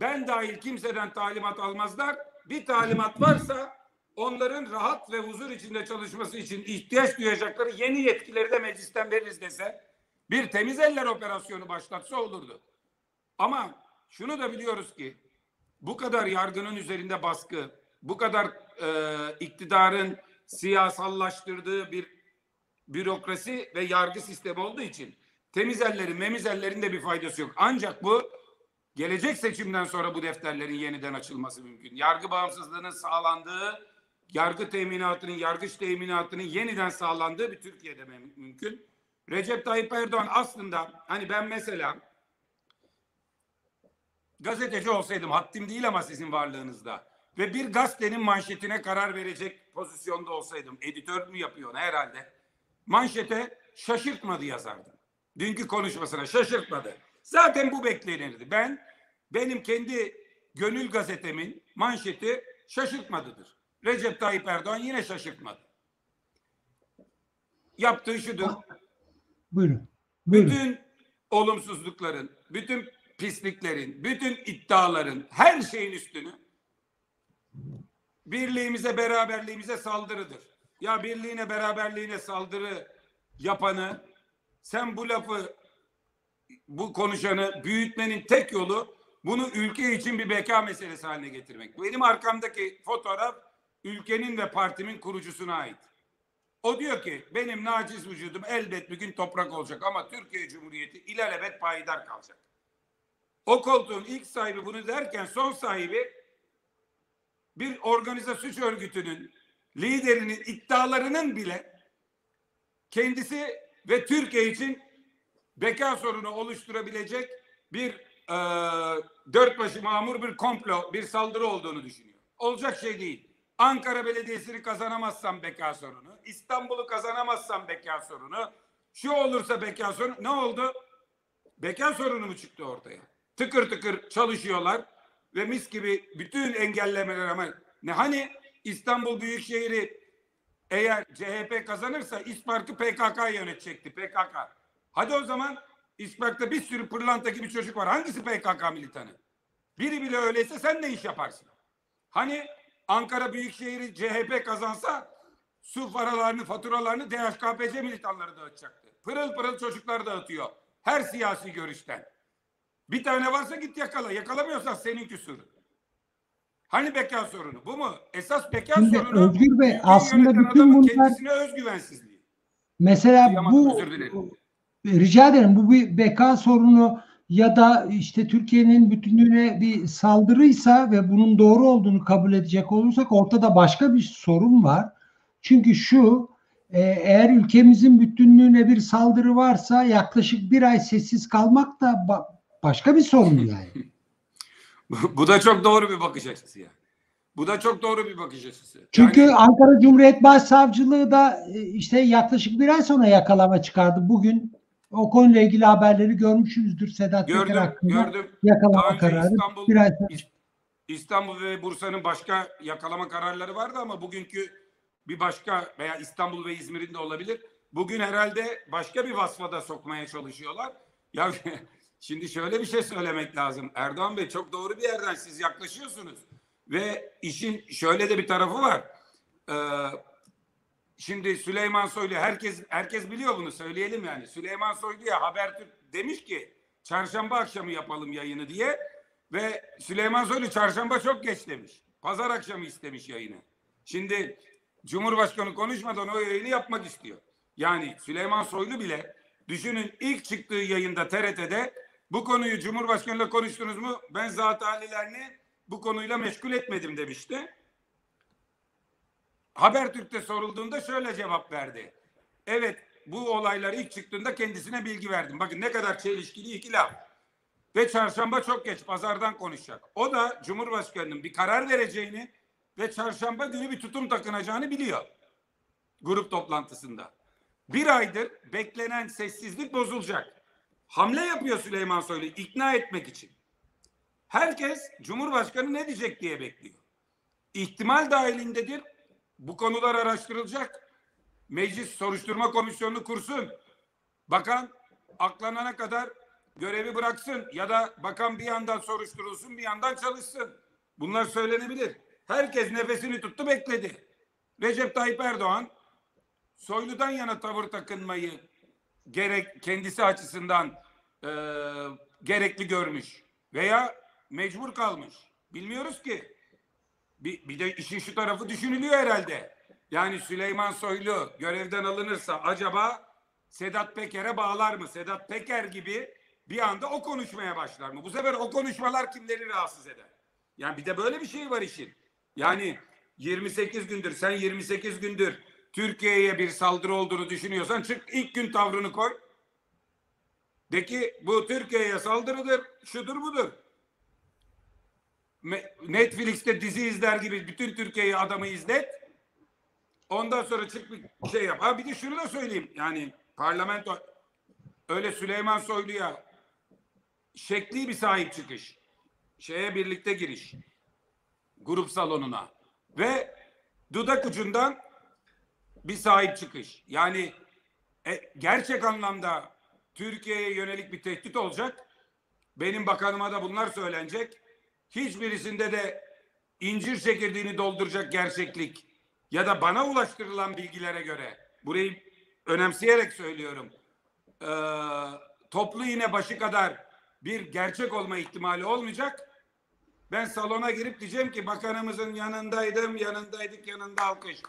Ben dahil kimseden talimat almazlar. Bir talimat varsa onların rahat ve huzur içinde çalışması için ihtiyaç duyacakları yeni yetkileri de meclisten veririz dese bir temiz eller operasyonu başlatsa olurdu. Ama şunu da biliyoruz ki bu kadar yargının üzerinde baskı, bu kadar e, iktidarın siyasallaştırdığı bir bürokrasi ve yargı sistemi olduğu için temiz ellerin, memiz ellerin de bir faydası yok. Ancak bu gelecek seçimden sonra bu defterlerin yeniden açılması mümkün. Yargı bağımsızlığının sağlandığı, yargı teminatının, yargıç teminatının yeniden sağlandığı bir Türkiye'de müm- mümkün. Recep Tayyip Erdoğan aslında hani ben mesela gazeteci olsaydım haddim değil ama sizin varlığınızda ve bir gazetenin manşetine karar verecek pozisyonda olsaydım editör mü yapıyor herhalde manşete şaşırtmadı yazardım. Dünkü konuşmasına şaşırtmadı. Zaten bu beklenirdi. Ben benim kendi gönül gazetemin manşeti şaşırtmadıdır. Recep Tayyip Erdoğan yine şaşırtmadı. Yaptığı şudur. Buyurun. Buyurun. Bütün olumsuzlukların, bütün pisliklerin, bütün iddiaların, her şeyin üstünü birliğimize, beraberliğimize saldırıdır. Ya birliğine, beraberliğine saldırı yapanı, sen bu lafı, bu konuşanı büyütmenin tek yolu bunu ülke için bir beka meselesi haline getirmek. Benim arkamdaki fotoğraf ülkenin ve partimin kurucusuna ait. O diyor ki benim naciz vücudum elbet bir gün toprak olacak ama Türkiye Cumhuriyeti ilelebet payidar kalacak. O koltuğun ilk sahibi bunu derken son sahibi bir organize suç örgütünün liderinin iddialarının bile kendisi ve Türkiye için beka sorunu oluşturabilecek bir e, dört başı mamur bir komplo, bir saldırı olduğunu düşünüyor. Olacak şey değil. Ankara Belediyesi'ni kazanamazsam beka sorunu, İstanbul'u kazanamazsam beka sorunu, şu olursa beka sorunu. Ne oldu? Beka sorunu mu çıktı ortaya? Tıkır tıkır çalışıyorlar ve mis gibi bütün engellemeler ama ne hani İstanbul Büyükşehir'i eğer CHP kazanırsa İspark'ı PKK yönetecekti PKK. Hadi o zaman İspark'ta bir sürü pırlanta gibi çocuk var. Hangisi PKK militanı? Biri bile öyleyse sen ne iş yaparsın? Hani Ankara Büyükşehir'i CHP kazansa su paralarını, faturalarını DHKPC militanları dağıtacaktı. Pırıl pırıl çocuklar dağıtıyor. Her siyasi görüşten. Bir tane varsa git yakala. Yakalamıyorsan senin küsurun. Hani beka sorunu? Bu mu? Esas beka Şimdi sorunu Özgür Bey aslında bütün bunlar kendisine özgüvensizliği. mesela Duyamadım, bu dilerim. rica ederim bu bir beka sorunu ya da işte Türkiye'nin bütünlüğüne bir saldırıysa ve bunun doğru olduğunu kabul edecek olursak ortada başka bir sorun var. Çünkü şu e, eğer ülkemizin bütünlüğüne bir saldırı varsa yaklaşık bir ay sessiz kalmak da ba- başka bir sorun yani. Bu da çok doğru bir bakış açısı yani. Bu da çok doğru bir bakış açısı. Çünkü Yani- Ankara Cumhuriyet Başsavcılığı da e, işte yaklaşık bir ay sonra yakalama çıkardı. Bugün o konuyla ilgili haberleri görmüşsünüzdür Sedat Peker gördüm, hakkında gördüm. yakalama kararı. İstanbul, İstanbul ve Bursa'nın başka yakalama kararları vardı ama bugünkü bir başka veya İstanbul ve İzmir'in de olabilir. Bugün herhalde başka bir vasfada sokmaya çalışıyorlar. Ya şimdi şöyle bir şey söylemek lazım. Erdoğan Bey çok doğru bir yerden siz yaklaşıyorsunuz. Ve işin şöyle de bir tarafı var. Ee, şimdi Süleyman Soylu herkes herkes biliyor bunu söyleyelim yani. Süleyman Soylu'ya Habertürk demiş ki çarşamba akşamı yapalım yayını diye ve Süleyman Soylu çarşamba çok geç demiş. Pazar akşamı istemiş yayını. Şimdi Cumhurbaşkanı konuşmadan o yayını yapmak istiyor. Yani Süleyman Soylu bile düşünün ilk çıktığı yayında TRT'de bu konuyu Cumhurbaşkanı'yla konuştunuz mu? Ben zat halilerini bu konuyla meşgul etmedim demişti. Habertürk'te sorulduğunda şöyle cevap verdi. Evet bu olaylar ilk çıktığında kendisine bilgi verdim. Bakın ne kadar çelişkili iki laf. Ve çarşamba çok geç pazardan konuşacak. O da Cumhurbaşkanı'nın bir karar vereceğini ve çarşamba günü bir tutum takınacağını biliyor. Grup toplantısında. Bir aydır beklenen sessizlik bozulacak. Hamle yapıyor Süleyman Soylu ikna etmek için. Herkes Cumhurbaşkanı ne diyecek diye bekliyor. İhtimal dahilindedir. Bu konular araştırılacak. Meclis soruşturma komisyonunu kursun. Bakan aklanana kadar görevi bıraksın ya da bakan bir yandan soruşturulsun bir yandan çalışsın. Bunlar söylenebilir. Herkes nefesini tuttu bekledi. Recep Tayyip Erdoğan Soylu'dan yana tavır takınmayı gerek kendisi açısından e, gerekli görmüş veya mecbur kalmış. Bilmiyoruz ki. Bir, bir de işin şu tarafı düşünülüyor herhalde. Yani Süleyman Soylu görevden alınırsa acaba Sedat Peker'e bağlar mı? Sedat Peker gibi bir anda o konuşmaya başlar mı? Bu sefer o konuşmalar kimleri rahatsız eder? Yani bir de böyle bir şey var işin. Yani 28 gündür sen 28 gündür Türkiye'ye bir saldırı olduğunu düşünüyorsan çık ilk gün tavrını koy. De ki bu Türkiye'ye saldırıdır, şudur budur. Netflix'te dizi izler gibi bütün Türkiye'yi adamı izlet. Ondan sonra çık bir şey yap. Ha bir de şunu da söyleyeyim. Yani parlamento öyle Süleyman Soylu'ya şekli bir sahip çıkış. Şeye birlikte giriş. Grup salonuna. Ve dudak ucundan bir sahip çıkış. Yani e, gerçek anlamda Türkiye'ye yönelik bir tehdit olacak. Benim bakanıma da bunlar söylenecek. Hiçbirisinde de incir çekirdeğini dolduracak gerçeklik ya da bana ulaştırılan bilgilere göre burayı önemseyerek söylüyorum. Ee, toplu iğne başı kadar bir gerçek olma ihtimali olmayacak. Ben salona girip diyeceğim ki bakanımızın yanındaydım, yanındaydık, yanında alkış.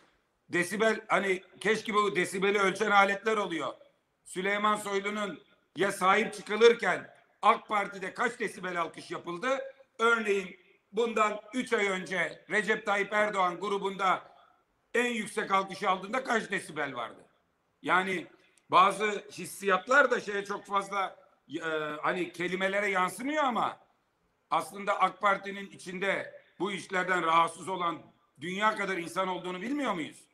Desibel hani keşke bu desibeli ölçen aletler oluyor. Süleyman Soylu'nun ya sahip çıkılırken AK Parti'de kaç desibel alkış yapıldı? Örneğin bundan 3 ay önce Recep Tayyip Erdoğan grubunda en yüksek alkışı aldığında kaç desibel vardı? Yani bazı hissiyatlar da şeye çok fazla e, hani kelimelere yansımıyor ama aslında AK Parti'nin içinde bu işlerden rahatsız olan dünya kadar insan olduğunu bilmiyor muyuz?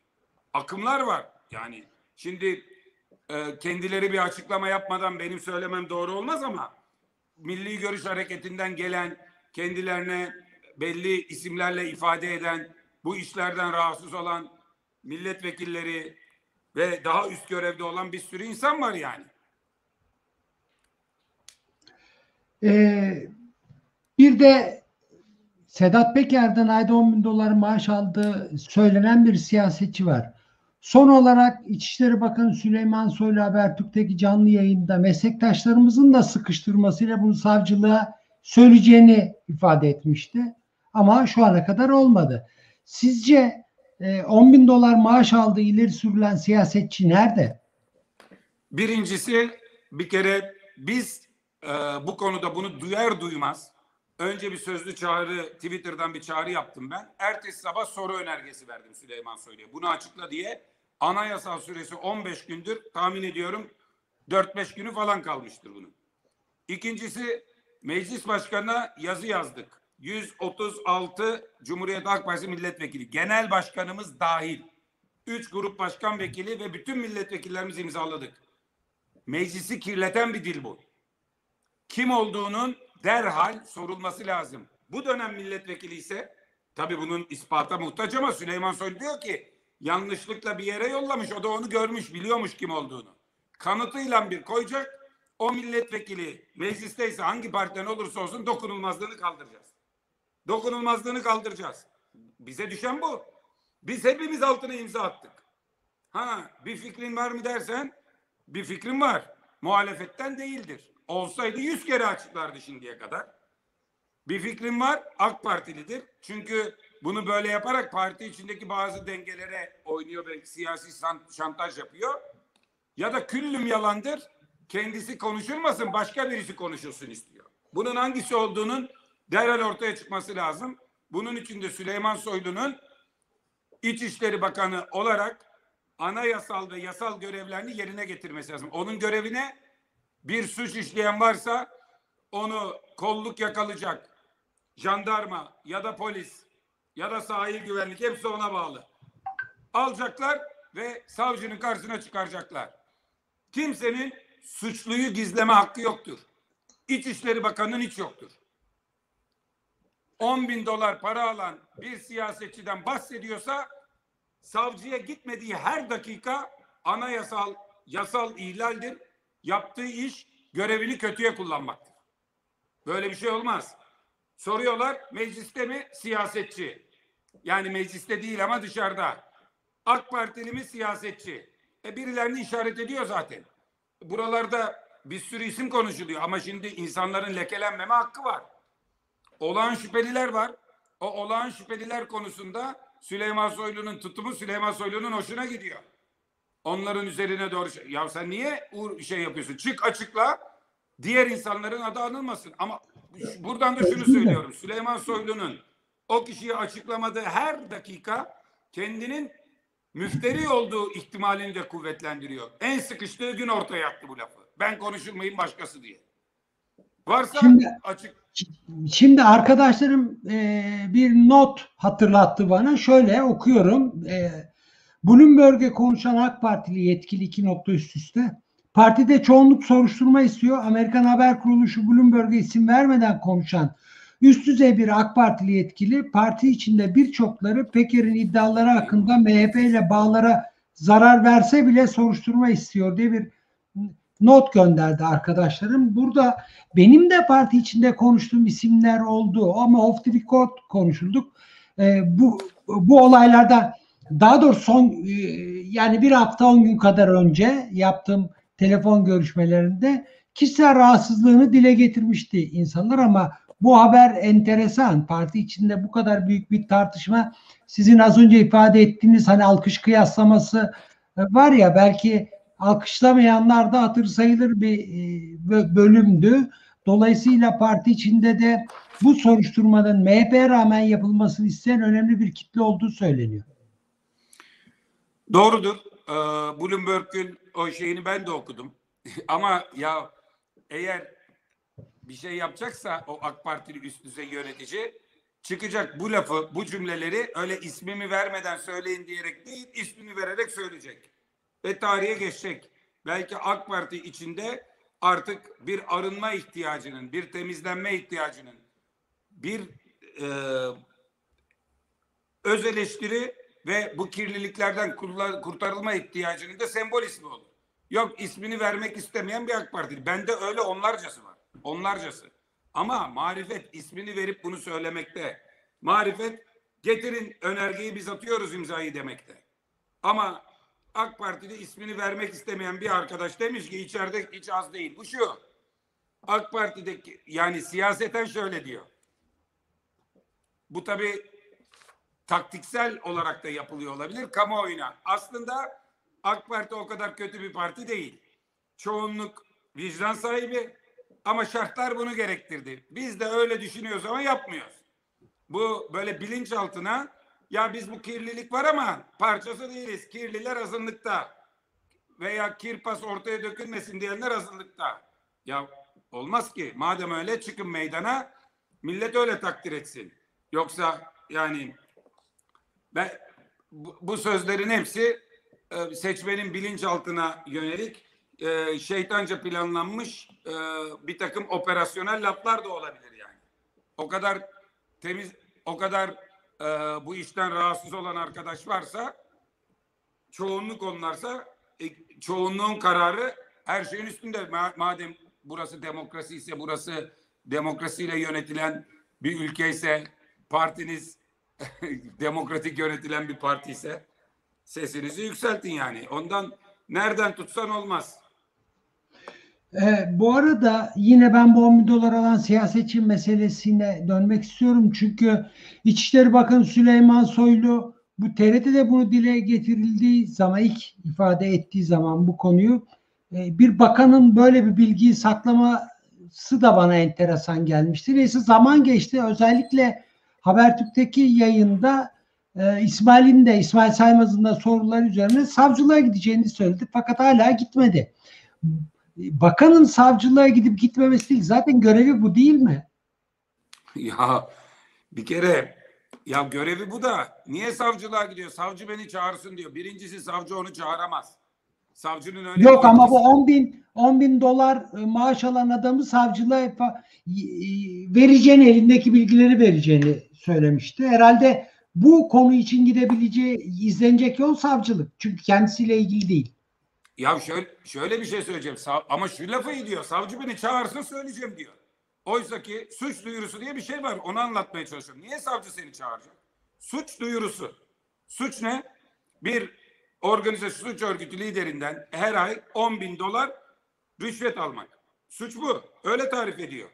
Akımlar var. Yani şimdi e, kendileri bir açıklama yapmadan benim söylemem doğru olmaz ama Milli Görüş Hareketi'nden gelen kendilerine belli isimlerle ifade eden bu işlerden rahatsız olan milletvekilleri ve daha üst görevde olan bir sürü insan var yani. Ee, bir de Sedat Peker'den ayda 10 bin dolar maaş aldığı söylenen bir siyasetçi var. Son olarak İçişleri Bakanı Süleyman Soylu Habertürk'teki canlı yayında meslektaşlarımızın da sıkıştırmasıyla bunu savcılığa söyleyeceğini ifade etmişti. Ama şu ana kadar olmadı. Sizce 10 bin dolar maaş aldığı ileri sürülen siyasetçi nerede? Birincisi bir kere biz e, bu konuda bunu duyar duymaz önce bir sözlü çağrı Twitter'dan bir çağrı yaptım ben. Ertesi sabah soru önergesi verdim Süleyman Soylu'ya. Bunu açıkla diye anayasal süresi 15 gündür tahmin ediyorum 4-5 günü falan kalmıştır bunun. İkincisi meclis başkanına yazı yazdık. 136 Cumhuriyet Halk Partisi milletvekili, genel başkanımız dahil. 3 grup başkan vekili ve bütün milletvekillerimiz imzaladık. Meclisi kirleten bir dil bu. Kim olduğunun derhal sorulması lazım. Bu dönem milletvekili ise tabii bunun ispata muhtaç ama Süleyman Soylu diyor ki yanlışlıkla bir yere yollamış. O da onu görmüş, biliyormuş kim olduğunu. Kanıtıyla bir koyacak. O milletvekili meclisteyse hangi partiden olursa olsun dokunulmazlığını kaldıracağız. Dokunulmazlığını kaldıracağız. Bize düşen bu. Biz hepimiz altına imza attık. Ha bir fikrin var mı dersen bir fikrim var. Muhalefetten değildir. Olsaydı yüz kere açıklardı şimdiye kadar. Bir fikrim var AK Partilidir. Çünkü bunu böyle yaparak parti içindeki bazı dengelere oynuyor ve siyasi şantaj yapıyor. Ya da küllüm yalandır. Kendisi konuşulmasın başka birisi konuşulsun istiyor. Bunun hangisi olduğunun derhal ortaya çıkması lazım. Bunun için de Süleyman Soylu'nun İçişleri Bakanı olarak anayasal ve yasal görevlerini yerine getirmesi lazım. Onun görevine bir suç işleyen varsa onu kolluk yakalayacak jandarma ya da polis ya da sahil güvenlik hepsi ona bağlı. Alacaklar ve savcının karşısına çıkaracaklar. Kimsenin suçluyu gizleme hakkı yoktur. İçişleri Bakanı'nın hiç yoktur. 10 bin dolar para alan bir siyasetçiden bahsediyorsa savcıya gitmediği her dakika anayasal yasal ihlaldir yaptığı iş görevini kötüye kullanmaktır. Böyle bir şey olmaz. Soruyorlar mecliste mi siyasetçi? Yani mecliste değil ama dışarıda. AK Partili mi siyasetçi? E birilerini işaret ediyor zaten. Buralarda bir sürü isim konuşuluyor ama şimdi insanların lekelenmeme hakkı var. Olağan şüpheliler var. O olağan şüpheliler konusunda Süleyman Soylu'nun tutumu Süleyman Soylu'nun hoşuna gidiyor. Onların üzerine doğru şey. Ya sen niye şey yapıyorsun? Çık açıkla. Diğer insanların adı anılmasın. Ama buradan da şunu söylüyorum. Süleyman Soylu'nun o kişiyi açıklamadığı her dakika kendinin müfteri olduğu ihtimalini de kuvvetlendiriyor. En sıkıştığı gün ortaya attı bu lafı. Ben konuşulmayayım başkası diye. Varsa şimdi, açık. Şimdi arkadaşlarım e, bir not hatırlattı bana. Şöyle okuyorum. E, Bloomberg'e konuşan AK Partili yetkili iki nokta üst üste. Partide çoğunluk soruşturma istiyor. Amerikan Haber Kuruluşu Bloomberg'e isim vermeden konuşan üst düzey bir AK Partili yetkili parti içinde birçokları Peker'in iddiaları hakkında MHP ile bağlara zarar verse bile soruşturma istiyor diye bir not gönderdi arkadaşlarım. Burada benim de parti içinde konuştuğum isimler oldu ama off the record konuşulduk. E, bu bu olaylarda daha doğrusu son e, yani bir hafta on gün kadar önce yaptığım telefon görüşmelerinde kişisel rahatsızlığını dile getirmişti insanlar ama bu haber enteresan. Parti içinde bu kadar büyük bir tartışma sizin az önce ifade ettiğiniz hani alkış kıyaslaması e, var ya belki alkışlamayanlar da hatır sayılır bir e, bölümdü. Dolayısıyla parti içinde de bu soruşturmanın MHP'ye rağmen yapılmasını isteyen önemli bir kitle olduğu söyleniyor. Doğrudur. Ee, Bloomberg'ün o şeyini ben de okudum. Ama ya eğer bir şey yapacaksa o AK Partili üst düzey yönetici çıkacak bu lafı, bu cümleleri öyle ismimi vermeden söyleyin diyerek değil, ismini vererek söyleyecek. Ve tarihe geçecek. Belki AK Parti içinde artık bir arınma ihtiyacının, bir temizlenme ihtiyacının, bir e, öz eleştiri ve bu kirliliklerden kurtarılma ihtiyacının da sembol ismi olur. Yok ismini vermek istemeyen bir AK Partili. Bende öyle onlarcası var. Onlarcası. Ama marifet ismini verip bunu söylemekte. Marifet getirin önergeyi biz atıyoruz imzayı demekte. Ama AK Partili ismini vermek istemeyen bir arkadaş demiş ki içeride hiç az değil. Bu şu. AK Parti'deki yani siyaseten şöyle diyor. Bu tabii taktiksel olarak da yapılıyor olabilir kamuoyuna. Aslında AK Parti o kadar kötü bir parti değil. Çoğunluk vicdan sahibi ama şartlar bunu gerektirdi. Biz de öyle düşünüyoruz ama yapmıyoruz. Bu böyle bilinçaltına ya biz bu kirlilik var ama parçası değiliz. Kirliler azınlıkta veya kirpas ortaya dökülmesin diyenler azınlıkta. Ya olmaz ki. Madem öyle çıkın meydana millet öyle takdir etsin. Yoksa yani ben bu, bu sözlerin hepsi e, seçmenin bilinçaltına yönelik e, şeytanca planlanmış e, bir takım operasyonel laflar da olabilir yani. O kadar temiz, o kadar e, bu işten rahatsız olan arkadaş varsa çoğunluk onlarsa e, çoğunluğun kararı her şeyin üstünde. Ma- madem burası demokrasi ise burası demokrasiyle yönetilen bir ülke ise partiniz demokratik yönetilen bir parti ise sesinizi yükseltin yani. Ondan nereden tutsan olmaz. Ee, bu arada yine ben bu 10 bin dolar alan siyasetçi meselesine dönmek istiyorum. Çünkü İçişleri Bakanı Süleyman Soylu bu TRT'de bunu dile getirildiği zaman ilk ifade ettiği zaman bu konuyu e, bir bakanın böyle bir bilgiyi saklaması da bana enteresan gelmişti. Neyse zaman geçti. Özellikle Habertürk'teki yayında e, İsmail'in de İsmail Saymaz'ın da sorular üzerine savcılığa gideceğini söyledi. Fakat hala gitmedi bakanın savcılığa gidip gitmemesi değil. Zaten görevi bu değil mi? Ya bir kere ya görevi bu da niye savcılığa gidiyor? Savcı beni çağırsın diyor. Birincisi savcı onu çağıramaz. Savcının öyle Yok ama bu 10 bin 10 bin dolar e, maaş alan adamı savcılığa fa- y- vereceğini elindeki bilgileri vereceğini söylemişti. Herhalde bu konu için gidebileceği izlenecek yol savcılık. Çünkü kendisiyle ilgili değil. Ya şöyle, şöyle bir şey söyleyeceğim. Sav- ama şu lafı iyi diyor. Savcı beni çağırsın söyleyeceğim diyor. Oysa ki suç duyurusu diye bir şey var. Onu anlatmaya çalışıyorum. Niye savcı seni çağıracak? Suç duyurusu. Suç ne? Bir organize suç örgütü liderinden her ay 10 bin dolar rüşvet almak. Suç bu. Öyle tarif ediyor.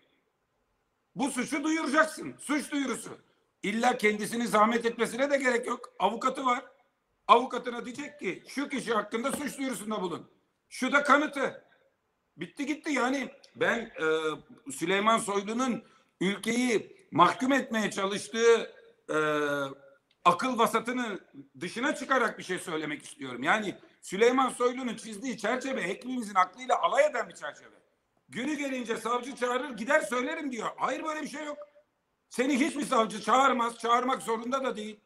Bu suçu duyuracaksın. Suç duyurusu. İlla kendisini zahmet etmesine de gerek yok. Avukatı var. Avukatına diyecek ki şu kişi hakkında suç duyurusunda bulun. Şu da kanıtı. Bitti gitti yani. Ben e, Süleyman Soylu'nun ülkeyi mahkum etmeye çalıştığı e, akıl vasatını dışına çıkarak bir şey söylemek istiyorum. Yani Süleyman Soylu'nun çizdiği çerçeve hepimizin aklıyla alay eden bir çerçeve. Günü gelince savcı çağırır gider söylerim diyor. Hayır böyle bir şey yok. Seni hiçbir savcı çağırmaz, çağırmak zorunda da değil.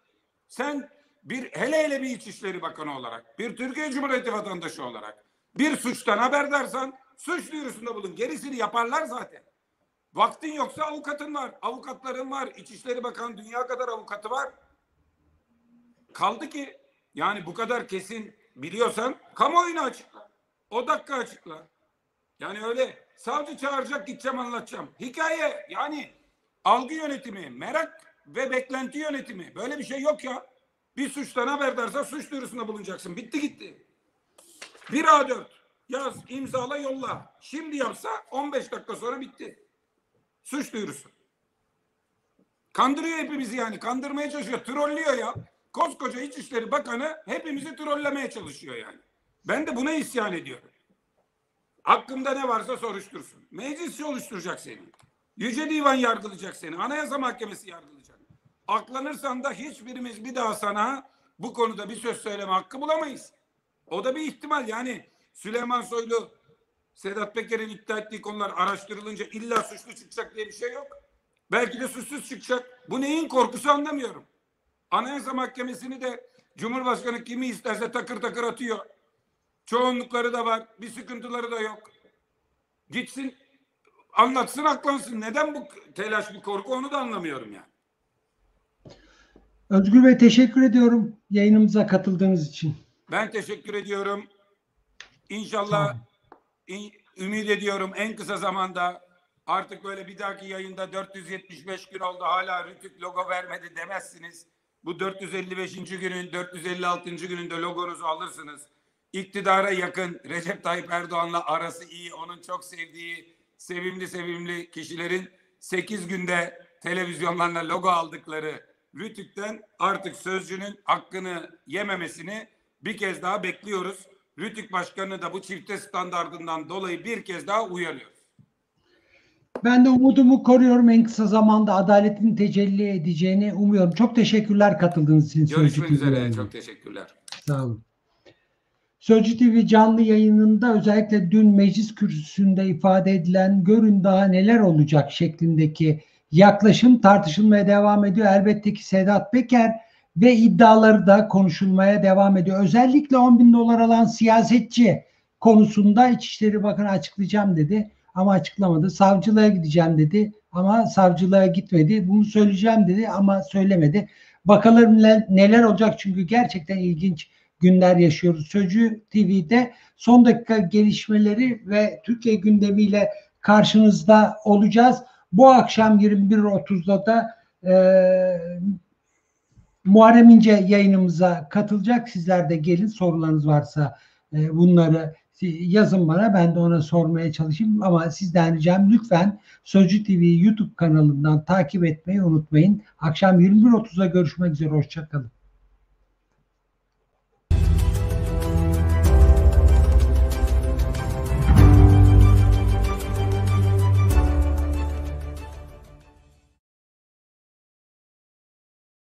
Sen bir hele hele bir İçişleri Bakanı olarak, bir Türkiye Cumhuriyeti vatandaşı olarak bir suçtan haberdarsan suç duyurusunda bulun. Gerisini yaparlar zaten. Vaktin yoksa avukatın var, avukatların var. İçişleri Bakanı dünya kadar avukatı var. Kaldı ki yani bu kadar kesin biliyorsan kamuoyuna açıkla. O dakika açıkla. Yani öyle savcı çağıracak gideceğim anlatacağım. Hikaye yani algı yönetimi, merak ve beklenti yönetimi. Böyle bir şey yok ya. Bir suçtan haberdarsa suç duyurusunda bulunacaksın. Bitti gitti. Bir A4 yaz, imzala, yolla. Şimdi yapsa 15 dakika sonra bitti. Suç duyurusu. Kandırıyor hepimizi yani. Kandırmaya çalışıyor. Trollüyor ya. Koskoca İçişleri Bakanı hepimizi trollemeye çalışıyor yani. Ben de buna isyan ediyorum. Hakkında ne varsa soruştursun. Meclis oluşturacak seni. Yüce Divan yargılayacak seni. Anayasa Mahkemesi yargılayacak. Aklanırsan da hiçbirimiz bir daha sana bu konuda bir söz söyleme hakkı bulamayız. O da bir ihtimal. Yani Süleyman Soylu, Sedat Peker'in iddia ettiği konular araştırılınca illa suçlu çıkacak diye bir şey yok. Belki de suçsuz çıkacak. Bu neyin korkusu anlamıyorum. Anayasa Mahkemesi'ni de Cumhurbaşkanı kimi isterse takır takır atıyor. Çoğunlukları da var. Bir sıkıntıları da yok. Gitsin anlatsın aklansın. Neden bu telaş bir korku onu da anlamıyorum yani. Özgür Bey teşekkür ediyorum yayınımıza katıldığınız için. Ben teşekkür ediyorum. İnşallah in- ümit ediyorum en kısa zamanda artık böyle bir dahaki yayında 475 gün oldu hala Rütük logo vermedi demezsiniz. Bu 455. günün 456. gününde logonuzu alırsınız. İktidara yakın Recep Tayyip Erdoğan'la arası iyi, onun çok sevdiği sevimli sevimli kişilerin 8 günde televizyonlarına logo aldıkları Rütük'ten artık sözcünün hakkını yememesini bir kez daha bekliyoruz. Rütük Başkanı da bu çifte standardından dolayı bir kez daha uyarıyoruz. Ben de umudumu koruyorum en kısa zamanda adaletin tecelli edeceğini umuyorum. Çok teşekkürler katıldığınız için. Görüşmek üzere. yayınına. Çok teşekkürler. Sağ olun. Sözcü TV canlı yayınında özellikle dün meclis kürsüsünde ifade edilen görün daha neler olacak şeklindeki yaklaşım tartışılmaya devam ediyor. Elbette ki Sedat Peker ve iddiaları da konuşulmaya devam ediyor. Özellikle 10 bin dolar alan siyasetçi konusunda İçişleri Bakanı açıklayacağım dedi ama açıklamadı. Savcılığa gideceğim dedi ama savcılığa gitmedi. Bunu söyleyeceğim dedi ama söylemedi. Bakalım ne- neler olacak çünkü gerçekten ilginç günler yaşıyoruz. Sözcü TV'de son dakika gelişmeleri ve Türkiye gündemiyle karşınızda olacağız. Bu akşam 21.30'da da e, Muharrem İnce yayınımıza katılacak. Sizler de gelin sorularınız varsa e, bunları yazın bana. Ben de ona sormaya çalışayım. Ama sizden ricam lütfen Sözcü TV YouTube kanalından takip etmeyi unutmayın. Akşam 21.30'da görüşmek üzere. Hoşçakalın.